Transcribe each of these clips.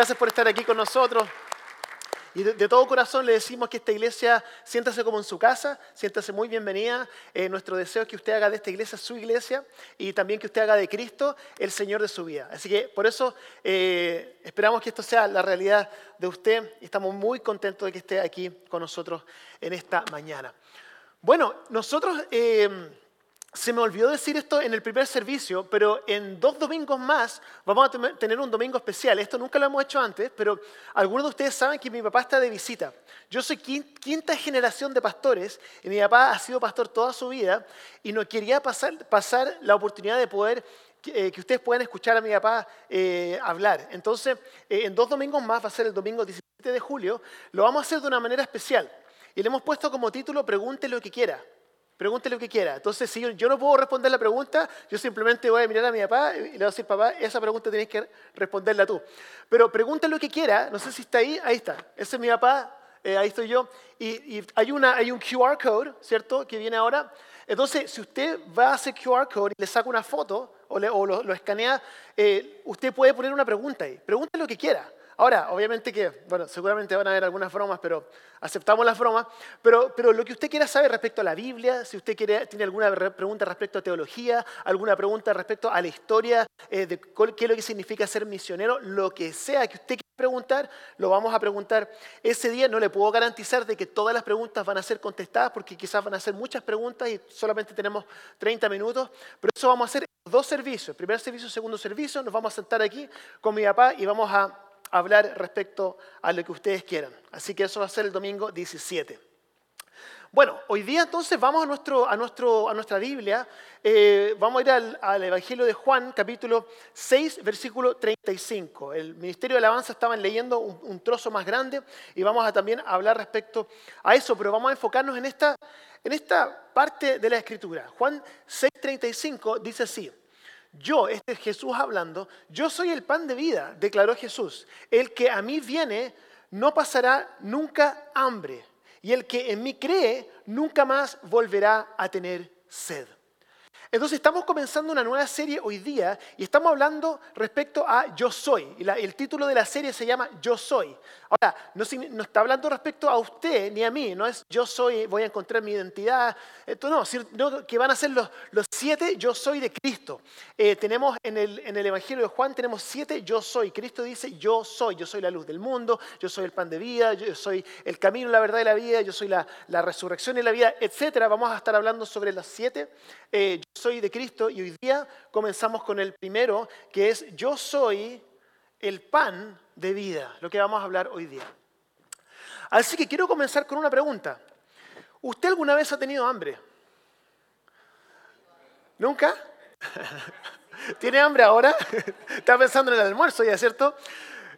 Gracias por estar aquí con nosotros. Y de, todo corazón le decimos que esta iglesia siéntase como en su casa, siéntase muy bienvenida. Eh, nuestro deseo es que usted haga de esta iglesia su iglesia y también que usted haga de Cristo el Señor de su vida. Así que por eso eh, esperamos que esto sea la realidad de usted y estamos muy contentos de que esté aquí con nosotros en esta mañana. Bueno, nosotros... Eh, se me olvidó decir esto en el primer servicio, pero en dos domingos más vamos a tener un domingo especial. Esto nunca lo hemos hecho antes, pero algunos de ustedes saben que mi papá está de visita. Yo soy quinta generación de pastores y mi papá ha sido pastor toda su vida y no quería pasar, la oportunidad de poder eh, que ustedes puedan escuchar a mi papá eh, hablar. Entonces, eh, en dos domingos más, va a ser el domingo 17 de julio, lo vamos a hacer de una manera especial. Y le hemos puesto como título Pregunte lo que quiera. Pregúntele lo que quiera. Entonces, si yo, no puedo responder la pregunta, yo simplemente voy a mirar a mi papá y le voy a decir, papá, esa pregunta tienes que responderla tú. Pero pregúntale lo que quiera, no sé si está ahí, ahí está. Ese es mi papá, eh, ahí estoy yo. Y, hay, una, hay un QR code, ¿cierto?, que viene ahora. Entonces, si usted va a ese QR code y le saca una foto o, lo, escanea, eh, usted puede poner una pregunta ahí. Pregúntele lo que quiera. Ahora, obviamente que, bueno, seguramente van a haber algunas bromas, pero aceptamos las bromas. Pero, pero lo que usted quiera saber respecto a la Biblia, si usted quiere, tiene alguna pregunta respecto a teología, alguna pregunta respecto a la historia, eh, de qué es lo que significa ser misionero, lo que sea que usted quiera preguntar, lo vamos a preguntar ese día. No le puedo garantizar de que todas las preguntas van a ser contestadas, porque quizás van a ser muchas preguntas y solamente tenemos 30 minutos. Pero eso vamos a hacer dos servicios, primer servicio, segundo servicio. Nos vamos a sentar aquí con mi papá y vamos a hablar respecto a lo que ustedes quieran. Así que eso va a ser el domingo 17. Bueno, hoy día entonces vamos a, nuestro, a, nuestra Biblia, eh, vamos a ir al, Evangelio de Juan, capítulo 6, versículo 35. El Ministerio de Alabanza estaban leyendo un, un, trozo más grande y vamos a también hablar respecto a eso, pero vamos a enfocarnos en esta, en esta parte de la Escritura. Juan 6, 35 dice así, yo, este es Jesús hablando, yo soy el pan de vida, declaró Jesús. El que a mí viene no pasará nunca hambre, y el que en mí cree nunca más volverá a tener sed. Entonces estamos comenzando una nueva serie hoy día y estamos hablando respecto a Yo Soy. Y el título de la serie se llama Yo Soy. Ahora, no, está hablando respecto a usted ni a mí, no es yo soy, voy a encontrar mi identidad, esto no, que van a ser los, siete yo soy de Cristo. Eh, tenemos en el, Evangelio de Juan, tenemos siete yo soy. Cristo dice yo soy, yo soy la luz del mundo, yo soy el pan de vida, yo soy el camino, la verdad y la vida, yo soy la, la resurrección y la vida, etc. Vamos a estar hablando sobre las siete eh, yo soy de Cristo y hoy día comenzamos con el primero, que es yo soy el pan de vida, lo que vamos a hablar hoy día. Así que quiero comenzar con una pregunta. ¿Usted alguna vez ha tenido hambre? ¿Nunca? ¿Tiene hambre ahora? Está pensando en el almuerzo ya, ¿cierto?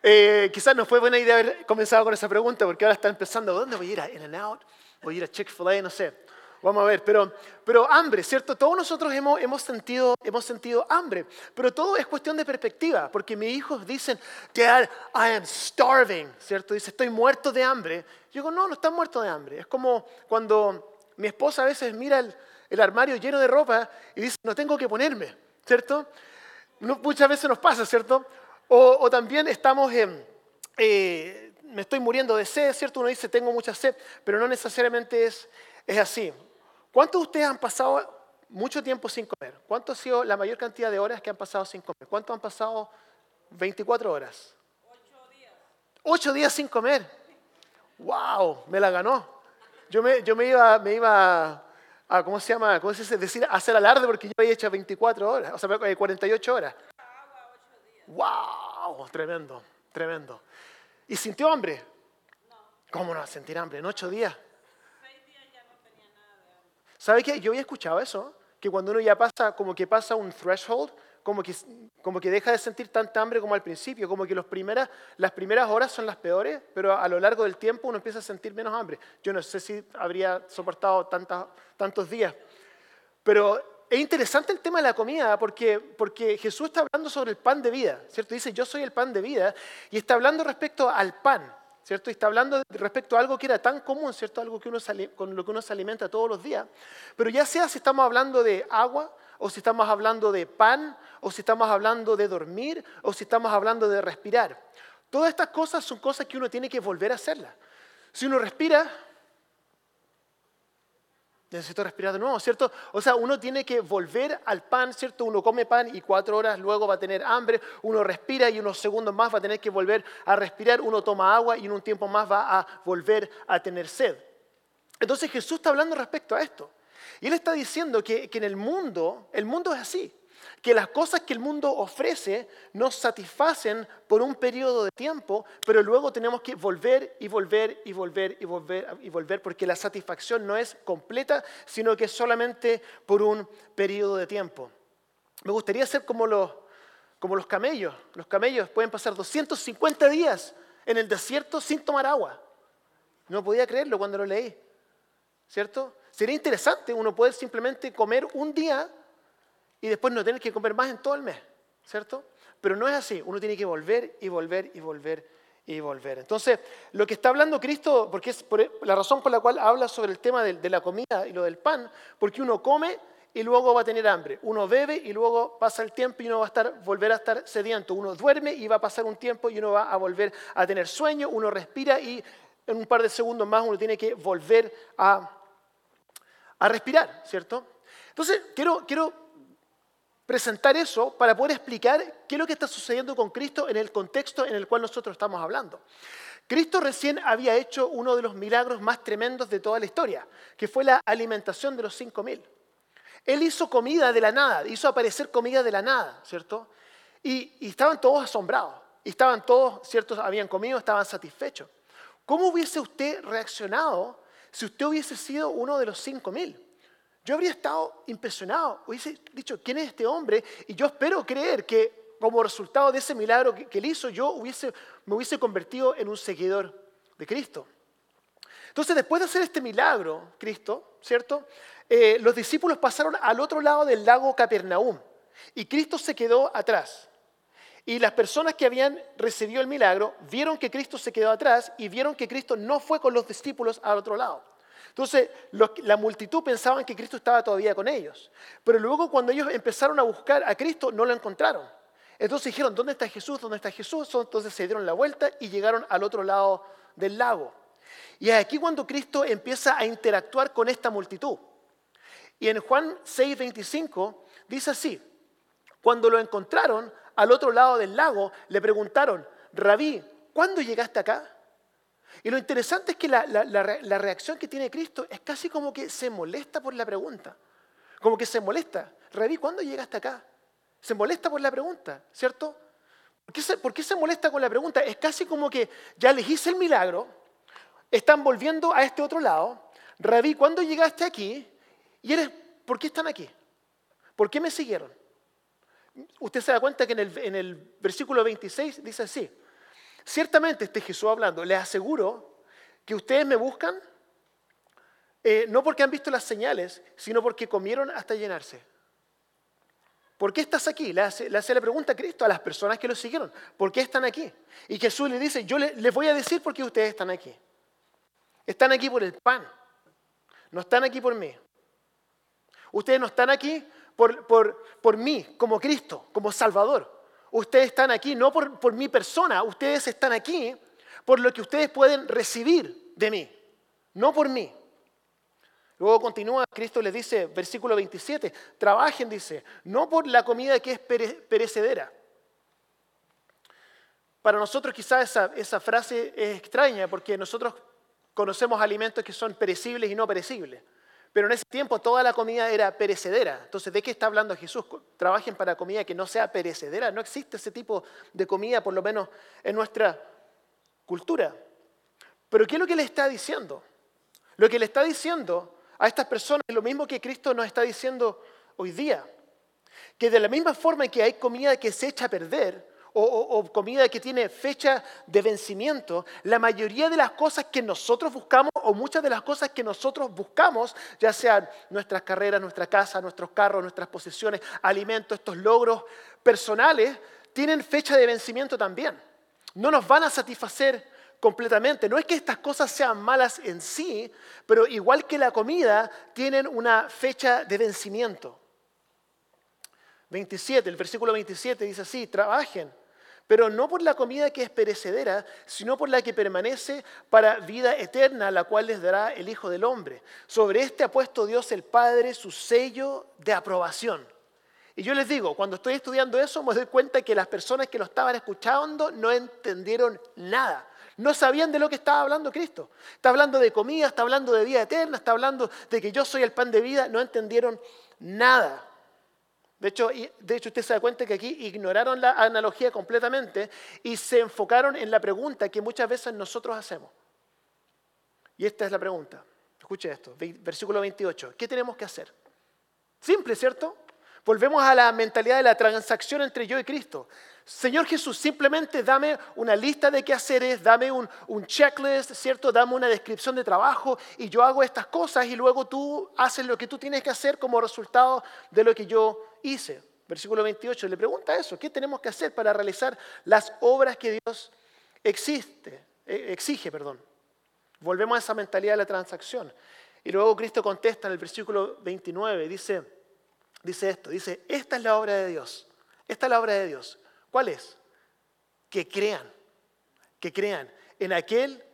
Eh, quizás no fue buena idea haber comenzado con esa pregunta porque ahora está empezando, ¿dónde voy a ir? ¿A In and Out? ¿Voy a ir a Chick-fil-A? No sé. Vamos a ver, pero, pero hambre, ¿cierto? Todos nosotros hemos, hemos, sentido, hemos sentido hambre, pero todo es cuestión de perspectiva, porque mis hijos dicen, Dad, I am starving, ¿cierto? Dice, estoy muerto de hambre. Yo digo, no, no estás muerto de hambre. Es como cuando mi esposa a veces mira el, el armario lleno de ropa y dice, no tengo que ponerme, ¿cierto? muchas veces nos pasa, ¿cierto? O, o también estamos en... Eh, me estoy muriendo de sed, ¿cierto? Uno dice, tengo mucha sed, pero no necesariamente es, es así. ¿Cuántos de ustedes han pasado mucho tiempo sin comer? ¿Cuánto ha sido la mayor cantidad de horas que han pasado sin comer? ¿Cuántos han pasado 24 horas? Ocho días. Ocho días sin comer. ¡Wow! Me la ganó. Yo me, yo iba, me iba a, ¿cómo se llama? ¿Cómo se dice? Decir, hacer alarde porque yo había hecho 24 horas, o sea, 48 eh, horas. ¡Wow! Tremendo, tremendo. ¿Y sintió hambre? No. ¿Cómo no sentir hambre? En ocho días. ¿Sabe qué? Yo había escuchado eso, que cuando uno ya pasa, como que pasa un threshold, como que, como que deja de sentir tanta hambre como al principio, como que los primeras, las primeras horas son las peores, pero a lo largo del tiempo uno empieza a sentir menos hambre. Yo no sé si habría soportado tantos días, pero es interesante el tema de la comida porque, porque Jesús está hablando sobre el pan de vida, ¿cierto? Dice, yo soy el pan de vida, y está hablando respecto al pan. ¿Cierto? Y está hablando respecto a algo que era tan común, ¿cierto? Algo que uno con lo que uno se alimenta todos los días. Pero ya sea si estamos hablando de agua, o si estamos hablando de pan, o si estamos hablando de dormir, o si estamos hablando de respirar. Todas estas cosas son cosas que uno tiene que volver a hacerlas. Si uno respira, necesito respirar de nuevo, ¿cierto? O sea, uno tiene que volver al pan, ¿cierto? Uno come pan y cuatro horas luego va a tener hambre, uno respira y unos segundos más va a tener que volver a respirar, uno toma agua y en un tiempo más va a volver a tener sed. Entonces Jesús está hablando respecto a esto. Y él está diciendo que, que en el mundo, el mundo es así que las cosas que el mundo ofrece nos satisfacen por un periodo de tiempo, pero luego tenemos que volver y volver y volver y volver y volver, porque la satisfacción no es completa, sino que es solamente por un periodo de tiempo. Me gustaría ser como los, como los camellos. Los camellos pueden pasar 250 días en el desierto sin tomar agua. No podía creerlo cuando lo leí, ¿cierto? Sería interesante uno poder simplemente comer un día y después no tener que comer más en todo el mes, ¿cierto? Pero no es así, uno tiene que volver y volver y volver y volver. Entonces, lo que está hablando Cristo, porque es la razón por la cual habla sobre el tema de, la comida y lo del pan, porque uno come y luego va a tener hambre. Uno bebe y luego pasa el tiempo y uno va a estar, volver a estar sediento. Uno duerme y va a pasar un tiempo y uno va a volver a tener sueño. Uno respira y en un par de segundos más uno tiene que volver a, a respirar, ¿cierto? Entonces, quiero, quiero presentar eso para poder explicar qué es lo que está sucediendo con Cristo en el contexto en el cual nosotros estamos hablando. Cristo recién había hecho uno de los milagros más tremendos de toda la historia, que fue la alimentación de los cinco mil. Él hizo comida de la nada, hizo aparecer comida de la nada, ¿cierto? Y, estaban todos asombrados, estaban todos, ¿cierto? Habían comido, estaban satisfechos. ¿Cómo hubiese usted reaccionado si usted hubiese sido uno de los cinco mil? Yo habría estado impresionado, hubiese dicho, ¿quién es este hombre? Y yo espero creer que como resultado de ese milagro que, él hizo, yo hubiese, me hubiese convertido en un seguidor de Cristo. Entonces, después de hacer este milagro, Cristo, ¿cierto? Eh, los discípulos pasaron al otro lado del lago Capernaum y Cristo se quedó atrás. Y las personas que habían recibido el milagro vieron que Cristo se quedó atrás y vieron que Cristo no fue con los discípulos al otro lado. Entonces, la multitud pensaban que Cristo estaba todavía con ellos. Pero luego cuando ellos empezaron a buscar a Cristo, no lo encontraron. Entonces dijeron, ¿dónde está Jesús? ¿Dónde está Jesús? Entonces se dieron la vuelta y llegaron al otro lado del lago. Y es aquí cuando Cristo empieza a interactuar con esta multitud. Y en Juan 6:25 dice así, cuando lo encontraron al otro lado del lago, le preguntaron, Rabí, ¿cuándo llegaste acá? Y lo interesante es que la, reacción que tiene Cristo es casi como que se molesta por la pregunta. Como que se molesta. Rabí, ¿cuándo llegaste acá? Se molesta por la pregunta, ¿cierto? ¿Por qué, se, ¿Por qué se molesta con la pregunta? Es casi como que ya les hice el milagro, están volviendo a este otro lado. Rabí, ¿cuándo llegaste aquí? Y eres, ¿por qué están aquí? ¿Por qué me siguieron? Usted se da cuenta que en el, en el versículo 26 dice así, Ciertamente, este Jesús hablando, les aseguro que ustedes me buscan eh, no porque han visto las señales, sino porque comieron hasta llenarse. ¿Por qué estás aquí? Le hace, la pregunta a Cristo a las personas que lo siguieron. ¿Por qué están aquí? Y Jesús le dice, yo les voy a decir por qué ustedes están aquí. Están aquí por el pan. No están aquí por mí. Ustedes no están aquí por, por mí, como Cristo, como Salvador. Ustedes están aquí no por, mi persona, ustedes están aquí por lo que ustedes pueden recibir de mí, no por mí. Luego continúa, Cristo les dice, versículo 27, trabajen, dice, no por la comida que es perecedera. Para nosotros quizás esa, esa frase es extraña porque nosotros conocemos alimentos que son perecibles y no perecibles. Pero en ese tiempo toda la comida era perecedera. Entonces, ¿de qué está hablando Jesús? Trabajen para comida que no sea perecedera. No existe ese tipo de comida, por lo menos en nuestra cultura. Pero ¿qué es lo que le está diciendo? Lo que le está diciendo a estas personas es lo mismo que Cristo nos está diciendo hoy día. Que de la misma forma que hay comida que se echa a perder, o, comida que tiene fecha de vencimiento, la mayoría de las cosas que nosotros buscamos o muchas de las cosas que nosotros buscamos, ya sean nuestras carreras, nuestra casa, nuestros carros, nuestras posesiones, alimentos, estos logros personales, tienen fecha de vencimiento también. No nos van a satisfacer completamente. No es que estas cosas sean malas en sí, pero igual que la comida, tienen una fecha de vencimiento. 27, el versículo 27 dice así, trabajen, pero no por la comida que es perecedera, sino por la que permanece para vida eterna, la cual les dará el Hijo del Hombre. Sobre este ha puesto Dios el Padre su sello de aprobación. Y yo les digo, cuando estoy estudiando eso, me doy cuenta que las personas que lo estaban escuchando no entendieron nada. No sabían de lo que estaba hablando Cristo. Está hablando de comida, está hablando de vida eterna, está hablando de que yo soy el pan de vida. No entendieron nada. De hecho, de hecho, usted se da cuenta que aquí ignoraron la analogía completamente y se enfocaron en la pregunta que muchas veces nosotros hacemos. Y esta es la pregunta. Escuche esto, versículo 28. ¿Qué tenemos que hacer? Simple, ¿cierto? Volvemos a la mentalidad de la transacción entre yo y Cristo. Señor Jesús, simplemente dame una lista de qué hacer, dame un, un, checklist, ¿cierto? Dame una descripción de trabajo y yo hago estas cosas y luego tú haces lo que tú tienes que hacer como resultado de lo que yo hice. Versículo 28 le pregunta eso, ¿qué tenemos que hacer para realizar las obras que Dios existe, eh, exige? Perdón. Volvemos a esa mentalidad de la transacción. Y luego Cristo contesta en el versículo 29, dice, dice esto, dice, esta es la obra de Dios, esta es la obra de Dios. ¿Cuál es? Que crean, que crean en aquel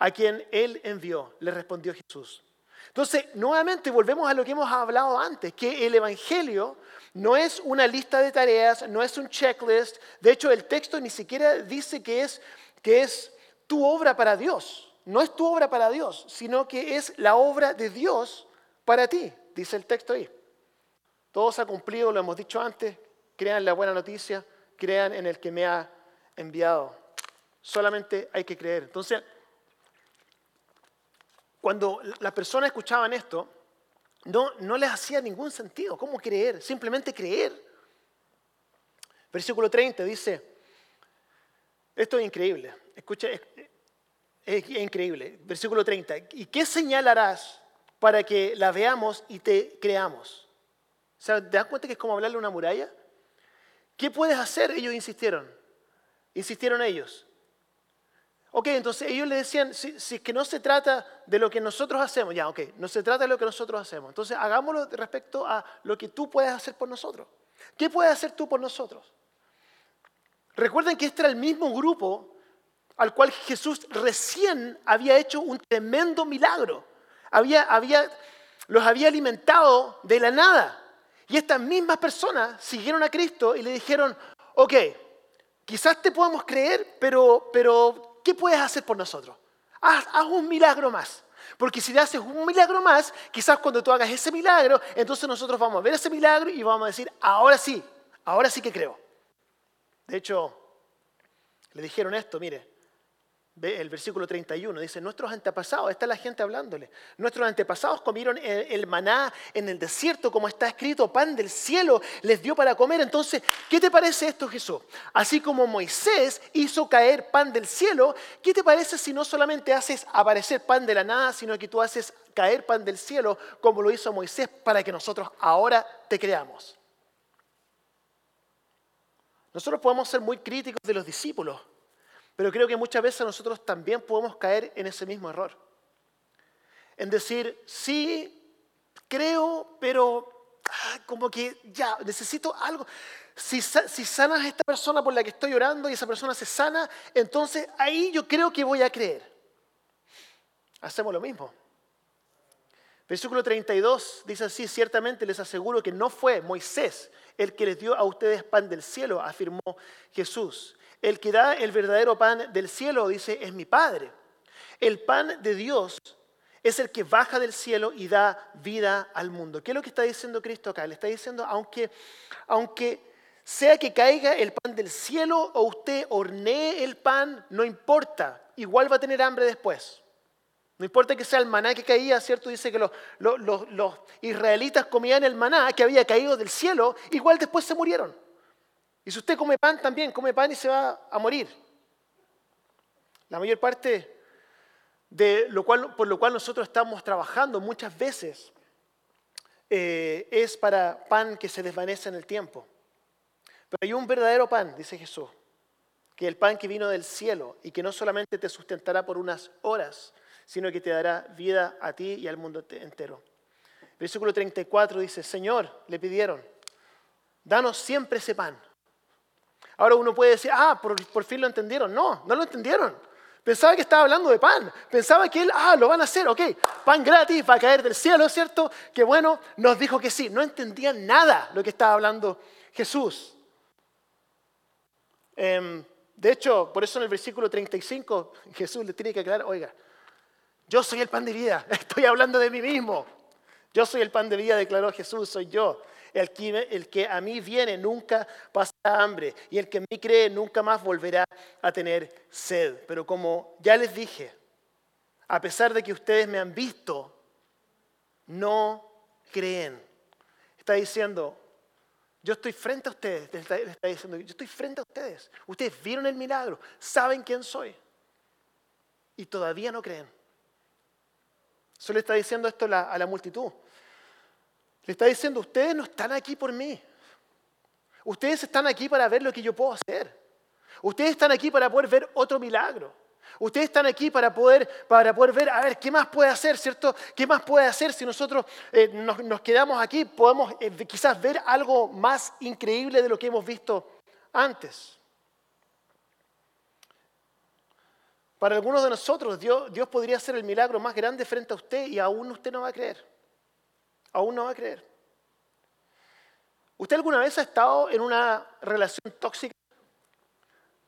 a quien Él envió, le respondió Jesús. Entonces, nuevamente volvemos a lo que hemos hablado antes, que el Evangelio no es una lista de tareas, no es un checklist. De hecho, el texto ni siquiera dice que es, que es tu obra para Dios. No es tu obra para Dios, sino que es la obra de Dios para ti, dice el texto ahí. Todo se ha cumplido, lo hemos dicho antes, crean la buena noticia, crean en el que me ha enviado. Solamente hay que creer. Entonces, cuando las personas escuchaban esto, no, no les hacía ningún sentido. ¿Cómo creer? Simplemente creer. Versículo 30 dice, esto es increíble, escucha, es, increíble. Versículo 30, ¿y qué señalarás para que la veamos y te creamos? O sea, ¿te das cuenta que es como hablarle a una muralla? ¿Qué puedes hacer? Ellos insistieron. Insistieron ellos. Ok, entonces ellos le decían, si, es que no se trata de lo que nosotros hacemos, ya, ok, no se trata de lo que nosotros hacemos, entonces hagámoslo respecto a lo que tú puedes hacer por nosotros. ¿Qué puedes hacer tú por nosotros? Recuerden que este era el mismo grupo al cual Jesús recién había hecho un tremendo milagro. Había, había, los había alimentado de la nada. Y estas mismas personas siguieron a Cristo y le dijeron, ok, quizás te podemos creer, pero, pero ¿qué puedes hacer por nosotros? Haz, un milagro más. Porque si le haces un milagro más, quizás cuando tú hagas ese milagro, entonces nosotros vamos a ver ese milagro y vamos a decir, ahora sí, ahora sí que creo. De hecho, le dijeron esto, mire, el versículo 31 dice, nuestros antepasados, está la gente hablándole, nuestros antepasados comieron el, maná en el desierto, como está escrito, pan del cielo les dio para comer. Entonces, ¿qué te parece esto, Jesús? Así como Moisés hizo caer pan del cielo, ¿qué te parece si no solamente haces aparecer pan de la nada, sino que tú haces caer pan del cielo, como lo hizo Moisés, para que nosotros ahora te creamos? Nosotros podemos ser muy críticos de los discípulos, pero creo que muchas veces nosotros también podemos caer en ese mismo error. En decir, sí, creo, pero ah, como que ya, necesito algo. Si, si sanas a esta persona por la que estoy orando y esa persona se sana, entonces ahí yo creo que voy a creer. Hacemos lo mismo. Versículo 32 dice así, ciertamente les aseguro que no fue Moisés el que les dio a ustedes pan del cielo, afirmó Jesús. El que da el verdadero pan del cielo, dice, es mi Padre. El pan de Dios es el que baja del cielo y da vida al mundo. ¿Qué es lo que está diciendo Cristo acá? Le está diciendo, aunque, aunque sea que caiga el pan del cielo o usted hornee el pan, no importa, igual va a tener hambre después. No importa que sea el maná que caía, ¿cierto? Dice que los, los israelitas comían el maná que había caído del cielo, igual después se murieron. Y si usted come pan también, come pan y se va a morir. La mayor parte de lo cual, por lo cual nosotros estamos trabajando muchas veces eh, es para pan que se desvanece en el tiempo. Pero hay un verdadero pan, dice Jesús, que es el pan que vino del cielo y que no solamente te sustentará por unas horas, sino que te dará vida a ti y al mundo entero. Versículo 34 dice, Señor, le pidieron, danos siempre ese pan. Ahora uno puede decir, ah, por, fin lo entendieron. No, no lo entendieron. Pensaba que estaba hablando de pan. Pensaba que él, ah, lo van a hacer, ok. Pan gratis, va a caer del cielo, ¿cierto? Que bueno, nos dijo que sí. No entendían nada lo que estaba hablando Jesús. Em, de hecho, por eso en el versículo 35 Jesús le tiene que aclarar, oiga, yo soy el pan de vida, estoy hablando de mí mismo. Yo soy el pan de vida, declaró Jesús, soy yo. El que, el que, a mí viene nunca pasará hambre y el que en mí cree nunca más volverá a tener sed. Pero como ya les dije, a pesar de que ustedes me han visto, no creen. Está diciendo, yo estoy frente a ustedes, está, diciendo, yo estoy frente a ustedes. Ustedes vieron el milagro, saben quién soy y todavía no creen. Solo está diciendo esto a la multitud. Le está diciendo, ustedes no están aquí por mí. Ustedes están aquí para ver lo que yo puedo hacer. Ustedes están aquí para poder ver otro milagro. Ustedes están aquí para poder, para poder ver, a ver, ¿qué más puede hacer, cierto? ¿Qué más puede hacer si nosotros eh, nos, quedamos aquí? Podemos eh, quizás ver algo más increíble de lo que hemos visto antes. Para algunos de nosotros, Dios, Dios podría hacer el milagro más grande frente a usted y aún usted no va a creer. Aún no va a creer. ¿Usted alguna vez ha estado en una relación tóxica?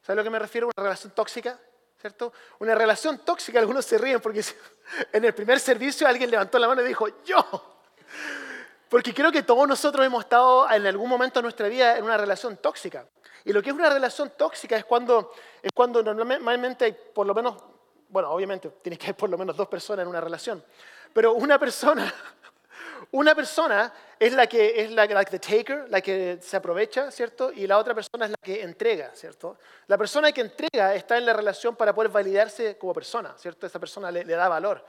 ¿Sabe a lo que me refiero? Una relación tóxica, ¿cierto? Una relación tóxica, algunos se ríen porque en el primer servicio alguien levantó la mano y dijo, yo. Porque creo que todos nosotros hemos estado en algún momento de nuestra vida en una relación tóxica. Y lo que es una relación tóxica es cuando, es cuando normalmente hay por lo menos, bueno, obviamente tiene que haber por lo menos dos personas en una relación, pero una persona una persona es la que es la like the taker, la que se aprovecha, ¿cierto? Y la otra persona es la que entrega, ¿cierto? La persona que entrega está en la relación para poder validarse como persona, ¿cierto? Esa persona le, da valor.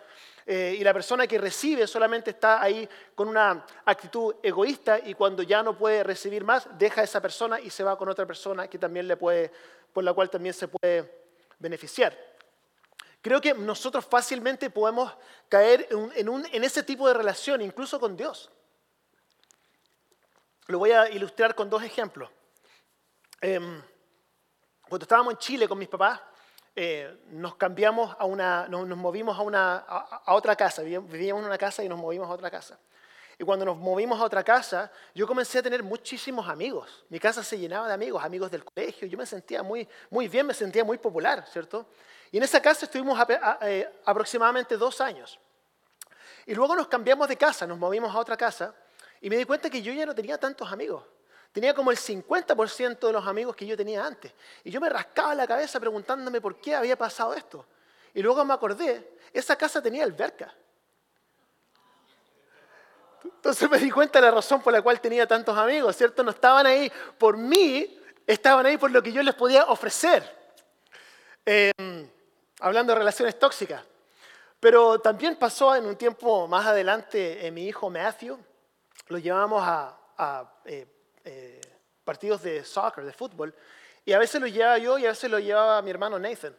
Eh, y la persona que recibe solamente está ahí con una actitud egoísta y cuando ya no puede recibir más, deja a esa persona y se va con otra persona que también le puede, por la cual también se puede beneficiar. Creo que nosotros fácilmente podemos caer en, ese tipo de relación, incluso con Dios. Lo voy a ilustrar con dos ejemplos. Em, cuando estábamos en Chile con mis papás, eh, nos cambiamos a una, nos, movimos a, una, a, otra casa, vivíamos en una casa y nos movimos a otra casa. Y cuando nos movimos a otra casa, yo comencé a tener muchísimos amigos. Mi casa se llenaba de amigos, amigos del colegio. Yo me sentía muy, muy bien, me sentía muy popular, ¿cierto? Y en esa casa estuvimos eh, aproximadamente dos años. Y luego nos cambiamos de casa, nos movimos a otra casa y me di cuenta que yo ya no tenía tantos amigos. Tenía como el 50% de los amigos que yo tenía antes. Y yo me rascaba la cabeza preguntándome por qué había pasado esto. Y luego me acordé, esa casa tenía alberca. Entonces me di cuenta de la razón por la cual tenía tantos amigos, ¿cierto? No estaban ahí por mí, estaban ahí por lo que yo les podía ofrecer. Em, hablando de relaciones tóxicas. Pero también pasó en un tiempo más adelante, eh, mi hijo Matthew, lo llevamos a, eh, eh, partidos de soccer, de fútbol, y a veces lo llevaba yo y a veces lo llevaba mi hermano Nathan.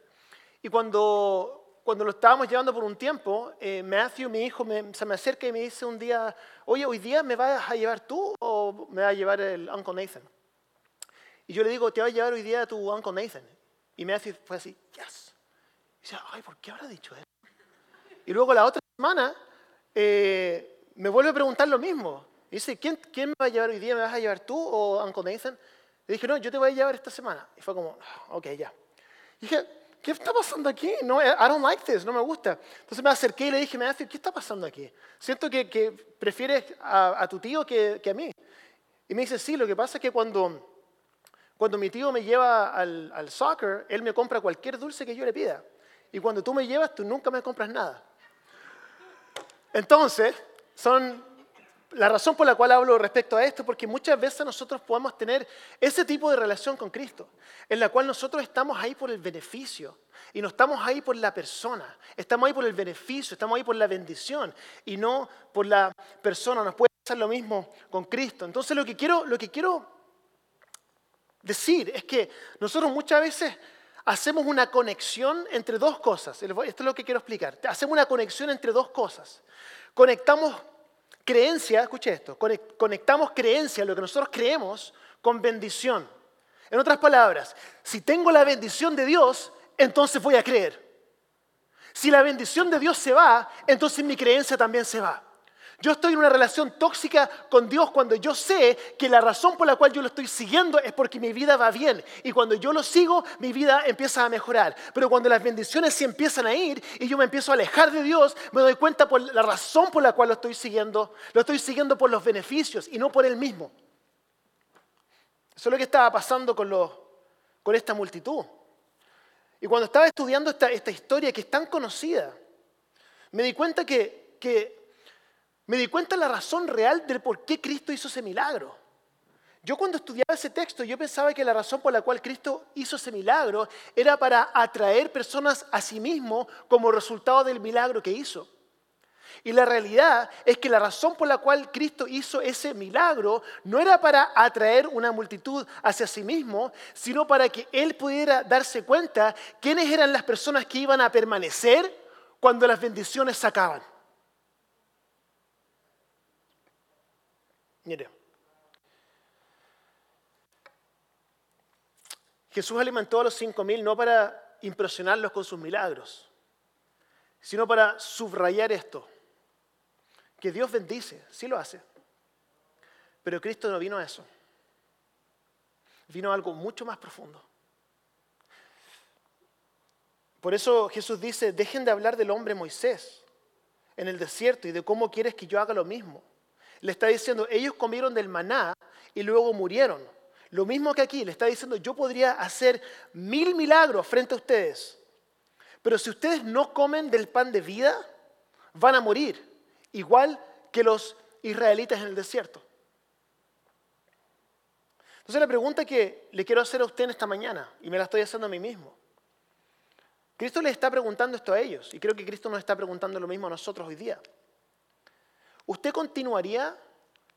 Y cuando, cuando lo estábamos llevando por un tiempo, Matthew, mi hijo, se me acerca y me dice un día, oye, ¿hoy día me vas a llevar tú o me va a llevar el Uncle Nathan? Y yo le digo, te va a llevar hoy día tu Uncle Nathan. Y Matthew fue así, yes. Dice, ay, ¿por qué habrá dicho eso? Y luego la otra semana eh, me vuelve a preguntar lo mismo. Y dice, ¿quién, ¿quién me va a llevar hoy día? ¿Me vas a llevar tú o Uncle Nathan? Le dije, no, yo te voy a llevar esta semana. Y fue como, ok, ya. Y dije, ¿qué está pasando aquí? No, I don't like this, no me gusta. Entonces me acerqué y le dije, Matthew, ¿qué está pasando aquí? Siento que, que prefieres a, tu tío que, que, a mí. Y me dice, sí, lo que pasa es que cuando, cuando mi tío me lleva al, al soccer, él me compra cualquier dulce que yo le pida. Y cuando tú me llevas, tú nunca me compras nada. Entonces, son la razón por la cual hablo respecto a esto, porque muchas veces nosotros podemos tener ese tipo de relación con Cristo, en la cual nosotros estamos ahí por el beneficio, y no estamos ahí por la persona, estamos ahí por el beneficio, estamos ahí por la bendición, y no por la persona. Nos puede pasar lo mismo con Cristo. Entonces lo que quiero, lo que quiero decir es que nosotros muchas veces hacemos una conexión entre dos cosas. Esto es lo que quiero explicar. Hacemos una conexión entre dos cosas. Conectamos creencia, escuche esto, conectamos creencia, lo que nosotros creemos, con bendición. En otras palabras, si tengo la bendición de Dios, entonces voy a creer. Si la bendición de Dios se va, entonces mi creencia también se va. Yo estoy en una relación tóxica con Dios cuando yo sé que la razón por la cual yo lo estoy siguiendo es porque mi vida va bien. Y cuando yo lo sigo, mi vida empieza a mejorar. Pero cuando las bendiciones se empiezan a ir y yo me empiezo a alejar de Dios, me doy cuenta por la razón por la cual lo estoy siguiendo. Lo estoy siguiendo por los beneficios y no por Él mismo. Eso es lo que estaba pasando con, con esta multitud. Y cuando estaba estudiando esta, esta, historia que es tan conocida, me di cuenta que, que me di cuenta la razón real del por qué Cristo hizo ese milagro. Yo cuando estudiaba ese texto, yo pensaba que la razón por la cual Cristo hizo ese milagro era para atraer personas a sí mismo como resultado del milagro que hizo. Y la realidad es que la razón por la cual Cristo hizo ese milagro no era para atraer una multitud hacia sí mismo, sino para que Él pudiera darse cuenta quiénes eran las personas que iban a permanecer cuando las bendiciones se acaban. Mire, Jesús alimentó a los cinco mil no para impresionarlos con sus milagros, sino para subrayar esto, que Dios bendice, sí lo hace, pero Cristo no vino a eso, vino a algo mucho más profundo. Por eso Jesús dice, dejen de hablar del hombre Moisés en el desierto y de cómo quieres que yo haga lo mismo. Le está diciendo, ellos comieron del maná y luego murieron. Lo mismo que aquí, le está diciendo, yo podría hacer mil milagros frente a ustedes, pero si ustedes no comen del pan de vida, van a morir, igual que los israelitas en el desierto. Entonces la pregunta que le quiero hacer a usted en esta mañana, y me la estoy haciendo a mí mismo, Cristo le está preguntando esto a ellos, y creo que Cristo nos está preguntando lo mismo a nosotros hoy día. ¿Usted continuaría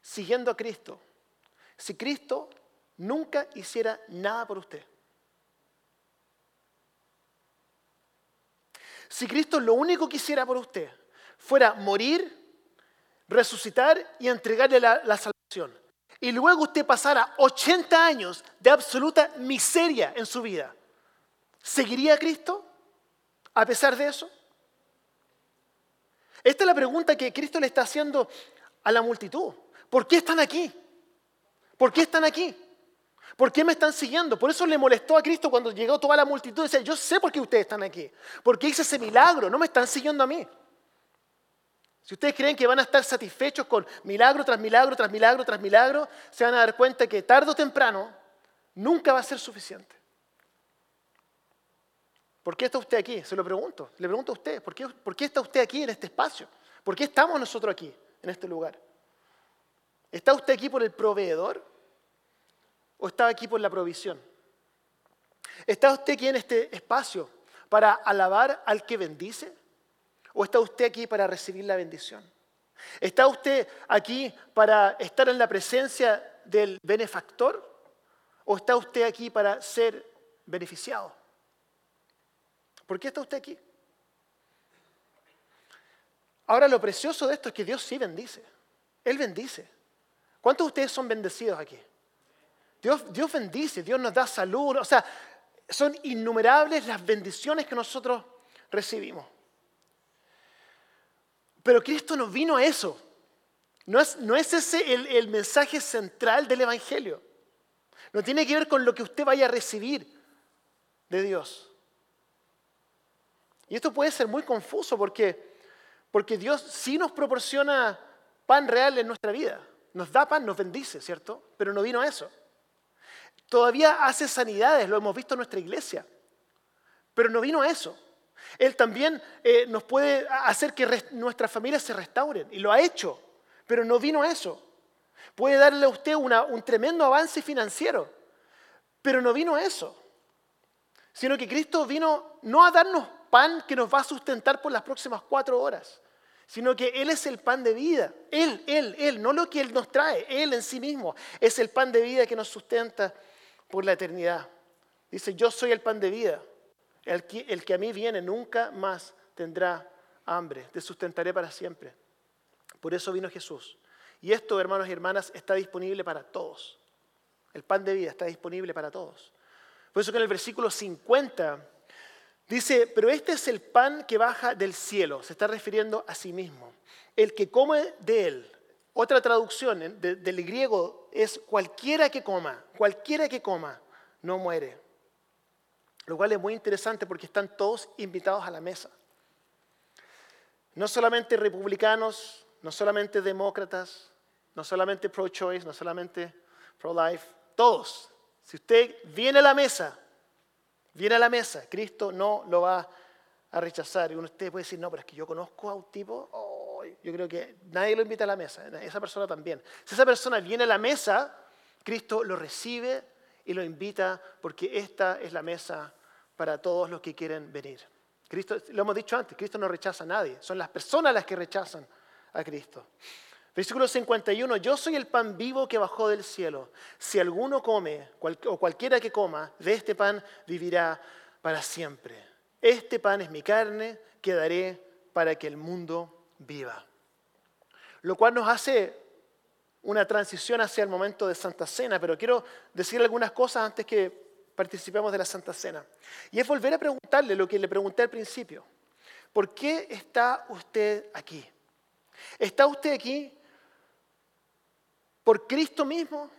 siguiendo a Cristo si Cristo nunca hiciera nada por usted? Si Cristo lo único que hiciera por usted fuera morir, resucitar y entregarle la, salvación, y luego usted pasara 80 años de absoluta miseria en su vida, ¿seguiría a Cristo a pesar de eso? Esta es la pregunta que Cristo le está haciendo a la multitud. ¿Por qué están aquí? ¿Por qué están aquí? ¿Por qué me están siguiendo? Por eso le molestó a Cristo cuando llegó toda la multitud. Decía, yo sé por qué ustedes están aquí. Porque hice ese milagro, no me están siguiendo a mí. Si ustedes creen que van a estar satisfechos con milagro tras milagro, tras milagro, tras milagro, se van a dar cuenta que tarde o temprano nunca va a ser suficiente. ¿Por qué está usted aquí? Se lo pregunto. Le pregunto a usted, ¿por qué, ¿por qué está usted aquí en este espacio? ¿Por qué estamos nosotros aquí, en este lugar? ¿Está usted aquí por el proveedor o está aquí por la provisión? ¿Está usted aquí en este espacio para alabar al que bendice? ¿O está usted aquí para recibir la bendición? ¿Está usted aquí para estar en la presencia del benefactor? ¿O está usted aquí para ser beneficiado? ¿Por qué está usted aquí? Ahora lo precioso de esto es que Dios sí bendice. Él bendice. ¿Cuántos de ustedes son bendecidos aquí? Dios, Dios bendice, Dios nos da salud. O sea, son innumerables las bendiciones que nosotros recibimos. Pero Cristo no vino a eso. No es, no es ese el, el mensaje central del Evangelio. No tiene que ver con lo que usted vaya a recibir de Dios. Y esto puede ser muy confuso porque, porque Dios sí nos proporciona pan real en nuestra vida. Nos da pan, nos bendice, ¿cierto? Pero no vino a eso. Todavía hace sanidades, lo hemos visto en nuestra iglesia. Pero no vino a eso. Él también eh, nos puede hacer que nuestras familias se restauren. Y lo ha hecho. Pero no vino a eso. Puede darle a usted un tremendo avance financiero. Pero no vino a eso. Sino que Cristo vino no a darnos pan que nos va a sustentar por las próximas cuatro horas, sino que Él es el pan de vida. Él, Él, Él, no lo que Él nos trae, Él en sí mismo es el pan de vida que nos sustenta por la eternidad. Dice, yo soy el pan de vida. El que, a mí viene nunca más tendrá hambre, te sustentaré para siempre. Por eso vino Jesús. Y esto, hermanos y hermanas, está disponible para todos. El pan de vida está disponible para todos. Por eso que en el versículo 50 dice, pero este es el pan que baja del cielo. Se está refiriendo a sí mismo. El que come de él. Otra traducción del griego es cualquiera que coma, cualquiera que coma, no muere. Lo cual es muy interesante porque están todos invitados a la mesa. No solamente republicanos, no solamente demócratas, no solamente pro-choice, no solamente pro-life, todos. Si usted viene a la mesa, viene a la mesa, Cristo no lo va a rechazar. Y uno usted puede decir, no, pero es que yo conozco a un tipo, yo creo que nadie lo invita a la mesa, esa persona también. Si esa persona viene a la mesa, Cristo lo recibe y lo invita porque esta es la mesa para todos los que quieren venir. Cristo, lo hemos dicho antes, Cristo no rechaza a nadie, son las personas las que rechazan a Cristo. Versículo 51, yo soy el pan vivo que bajó del cielo. Si alguno come, o cualquiera que coma, de este pan vivirá para siempre. Este pan es mi carne que daré para que el mundo viva. Lo cual nos hace una transición hacia el momento de Santa Cena, pero quiero decir algunas cosas antes que participemos de la Santa Cena. Y es volver a preguntarle lo que le pregunté al principio. ¿Por qué está usted aquí? ¿Está usted aquí por Cristo mismo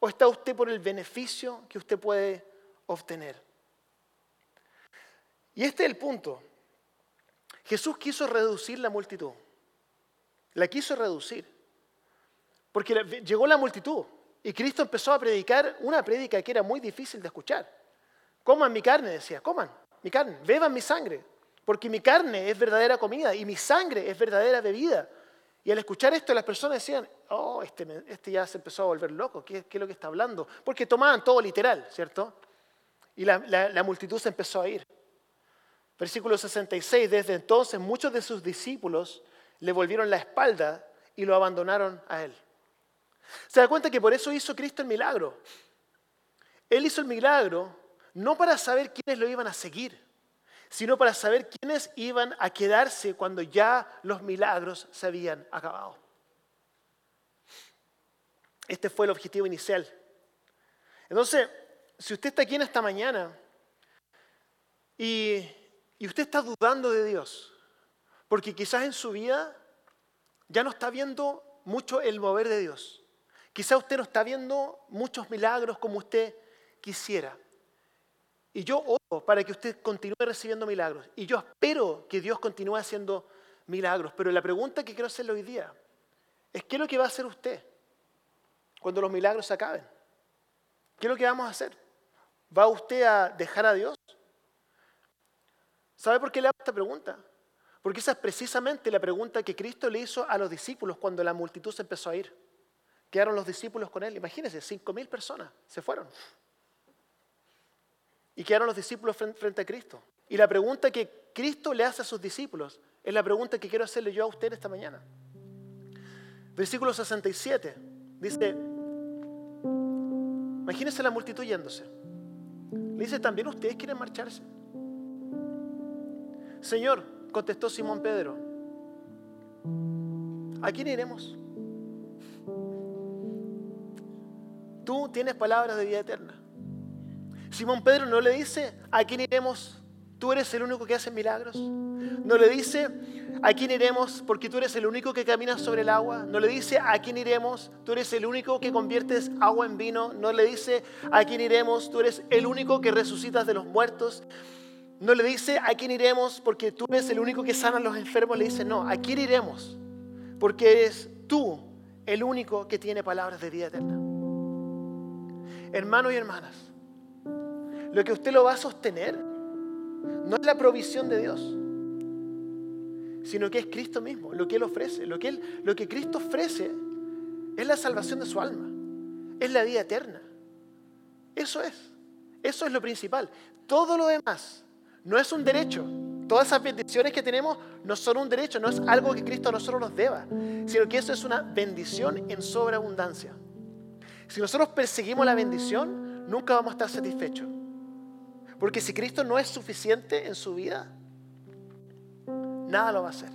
o está usted por el beneficio que usted puede obtener? Y este es el punto. Jesús quiso reducir la multitud. La quiso reducir. Porque llegó la multitud. Y Cristo empezó a predicar una prédica que era muy difícil de escuchar. Coman mi carne, decía, coman mi carne, beban mi sangre, porque mi carne es verdadera comida y mi sangre es verdadera bebida. Y al escuchar esto, las personas decían, oh, este, este ya se empezó a volver loco, ¿qué, es lo que está hablando? Porque tomaban todo literal, ¿cierto? Y la, la multitud se empezó a ir. Versículo 66, desde entonces muchos de sus discípulos le volvieron la espalda y lo abandonaron a él. Se da cuenta que por eso hizo Cristo el milagro. Él hizo el milagro no para saber quiénes lo iban a seguir, sino para saber quiénes iban a quedarse cuando ya los milagros se habían acabado. Este fue el objetivo inicial. Entonces, si usted está aquí en esta mañana y, y usted está dudando de Dios, porque quizás en su vida ya no está viendo mucho el mover de Dios, Quizá usted no está viendo muchos milagros como usted quisiera. Y yo oro para que usted continúe recibiendo milagros. Y yo espero que Dios continúe haciendo milagros. Pero la pregunta que quiero hacerle hoy día es ¿qué es lo que va a hacer usted cuando los milagros se acaben? ¿Qué es lo que vamos a hacer? ¿Va usted a dejar a Dios? ¿Sabe por qué le hago esta pregunta? Porque esa es precisamente la pregunta que Cristo le hizo a los discípulos cuando la multitud se empezó a ir. Quedaron los discípulos con él. Imagínense, cinco mil personas se fueron. Y quedaron los discípulos frente a Cristo. Y la pregunta que Cristo le hace a sus discípulos es la pregunta que quiero hacerle yo a usted esta mañana. Versículo 67 dice, imagínense la multitud yéndose. Le dice, ¿también ustedes quieren marcharse? Señor, contestó Simón Pedro, ¿a quién iremos? tú tienes palabras de vida eterna. Simón Pedro no le dice, ¿a quién iremos? Tú eres el único que hace milagros. No le dice, ¿a quién iremos? Porque tú eres el único que caminas sobre el agua. No le dice, ¿a quién iremos? Tú eres el único que conviertes agua en vino. No le dice, ¿a quién iremos? Tú eres el único que resucitas de los muertos. No le dice, ¿a quién iremos? Porque tú eres el único que sana a los enfermos. Le dice, no, ¿a quién iremos? Porque eres tú el único que tiene palabras de vida eterna. Hermanos y hermanas, lo que usted lo va a sostener no es la provisión de Dios, sino que es Cristo mismo, lo que Él ofrece. Lo que, Cristo ofrece es la salvación de su alma, es la vida eterna. Eso es, eso es lo principal. Todo lo demás no es un derecho. Todas esas bendiciones que tenemos no son un derecho, no es algo que Cristo a nosotros nos deba, sino que eso es una bendición en sobreabundancia. Si nosotros perseguimos la bendición, nunca vamos a estar satisfechos. Porque si Cristo no es suficiente en su vida, nada lo va a hacer.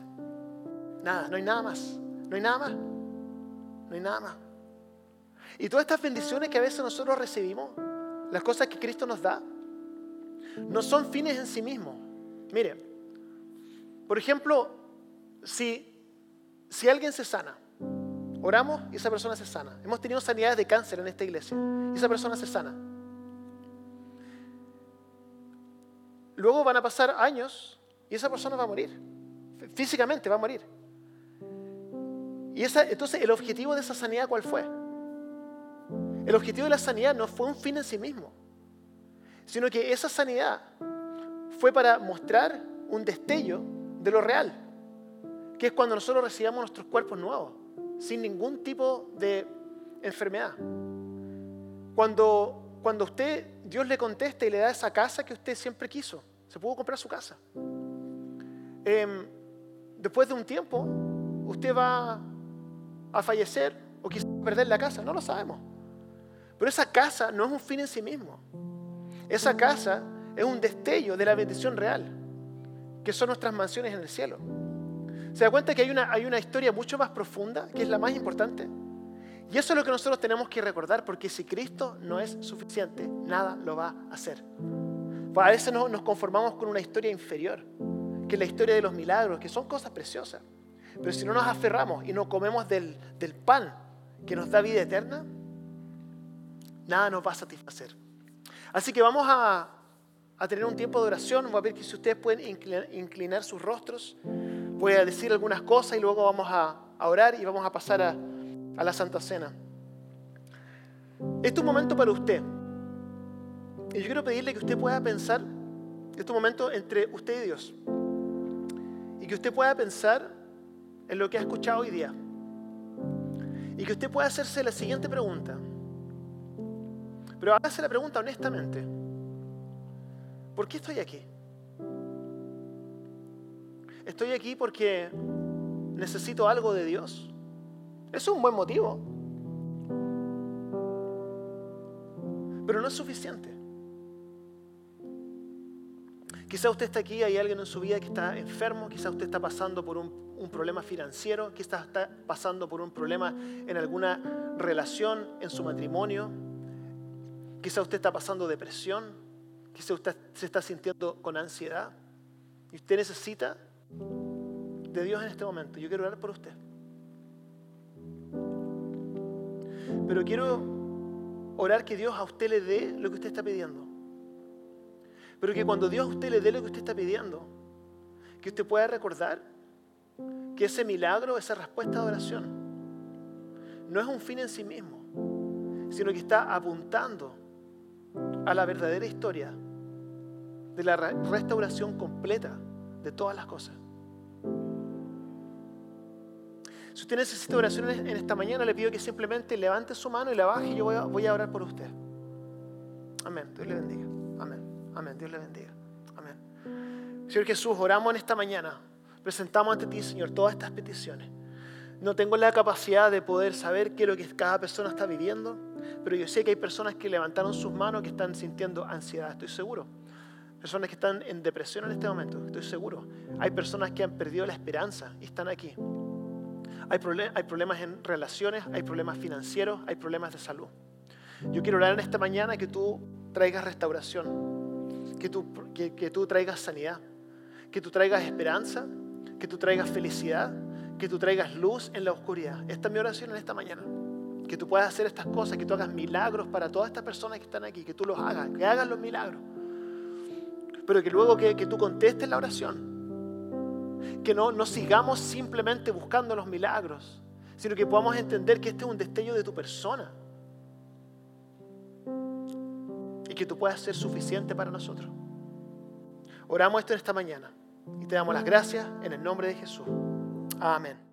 Nada, no hay nada más. No hay nada más. No hay nada más. Y todas estas bendiciones que a veces nosotros recibimos, las cosas que Cristo nos da, no son fines en sí mismos. Mire, por ejemplo, si, si alguien se sana, oramos y esa persona se sana. Hemos tenido sanidades de cáncer en esta iglesia y esa persona se sana. Luego van a pasar años y esa persona va a morir. Físicamente va a morir. Y entonces, ¿el objetivo de esa sanidad cuál fue? El objetivo de la sanidad no fue un fin en sí mismo, sino que esa sanidad fue para mostrar un destello de lo real, que es cuando nosotros recibamos nuestros cuerpos nuevos, sin ningún tipo de enfermedad. Cuando, cuando usted, Dios le contesta y le da esa casa que usted siempre quiso, se pudo comprar su casa. Em, después de un tiempo, usted va a fallecer o quizás perder la casa, no lo sabemos. Pero esa casa no es un fin en sí mismo. Esa casa es un destello de la bendición real, que son nuestras mansiones en el cielo. ¿Se da cuenta que hay una, hay una historia mucho más profunda, que es la más importante? Y eso es lo que nosotros tenemos que recordar, porque si Cristo no es suficiente, nada lo va a hacer. A veces nos conformamos con una historia inferior, que es la historia de los milagros, que son cosas preciosas. Pero si no nos aferramos y no comemos del, pan que nos da vida eterna, nada nos va a satisfacer. Así que vamos a, tener un tiempo de oración. Voy a ver que si ustedes pueden inclinar, sus rostros. Voy a decir algunas cosas y luego vamos a, a orar y vamos a pasar a, a la Santa Cena. Este es un momento para usted. Y yo quiero pedirle que usted pueda pensar, este es un momento entre usted y Dios. Y que usted pueda pensar en lo que ha escuchado hoy día. Y que usted pueda hacerse la siguiente pregunta. Pero hágase la pregunta honestamente. ¿Por qué estoy aquí? Estoy aquí porque necesito algo de Dios. Eso es un buen motivo. Pero no es suficiente. Quizá usted está aquí, hay alguien en su vida que está enfermo, quizá usted está pasando por un, problema financiero, quizá está pasando por un problema en alguna relación, en su matrimonio, quizá usted está pasando depresión, quizá usted se está sintiendo con ansiedad y usted necesita de Dios en este momento. Yo quiero orar por usted. Pero quiero orar que Dios a usted le dé lo que usted está pidiendo. Pero que cuando Dios a usted le dé lo que usted está pidiendo, que usted pueda recordar que ese milagro, esa respuesta de oración, no es un fin en sí mismo, sino que está apuntando a la verdadera historia de la restauración completa de todas las cosas. Si usted necesita oración en esta mañana, le pido que simplemente levante su mano y la baje y yo voy a, voy a orar por usted. Amén. Dios le bendiga. Amén. Dios le bendiga. Amén. Señor Jesús, oramos en esta mañana. Presentamos ante ti, Señor, todas estas peticiones. No tengo la capacidad de poder saber qué es lo que cada persona está viviendo, pero yo sé que hay personas que levantaron sus manos que están sintiendo ansiedad, estoy seguro. Personas que están en depresión en este momento, estoy seguro. Hay personas que han perdido la esperanza y están aquí. Hay, hay problemas en relaciones, hay problemas financieros, hay problemas de salud. Yo quiero orar en esta mañana que tú traigas restauración, que tú, que, tú traigas sanidad, que tú traigas esperanza, que tú traigas felicidad, que tú traigas luz en la oscuridad. Esta es mi oración en esta mañana. Que tú puedas hacer estas cosas, que tú hagas milagros para todas estas personas que están aquí, que tú los hagas, que hagas los milagros. Pero que luego que, que tú contestes la oración. Que no, no sigamos simplemente buscando los milagros, sino que podamos entender que este es un destello de tu persona que tú puedas ser suficiente para nosotros. Oramos esto en esta mañana y te damos las gracias en el nombre de Jesús. Amén.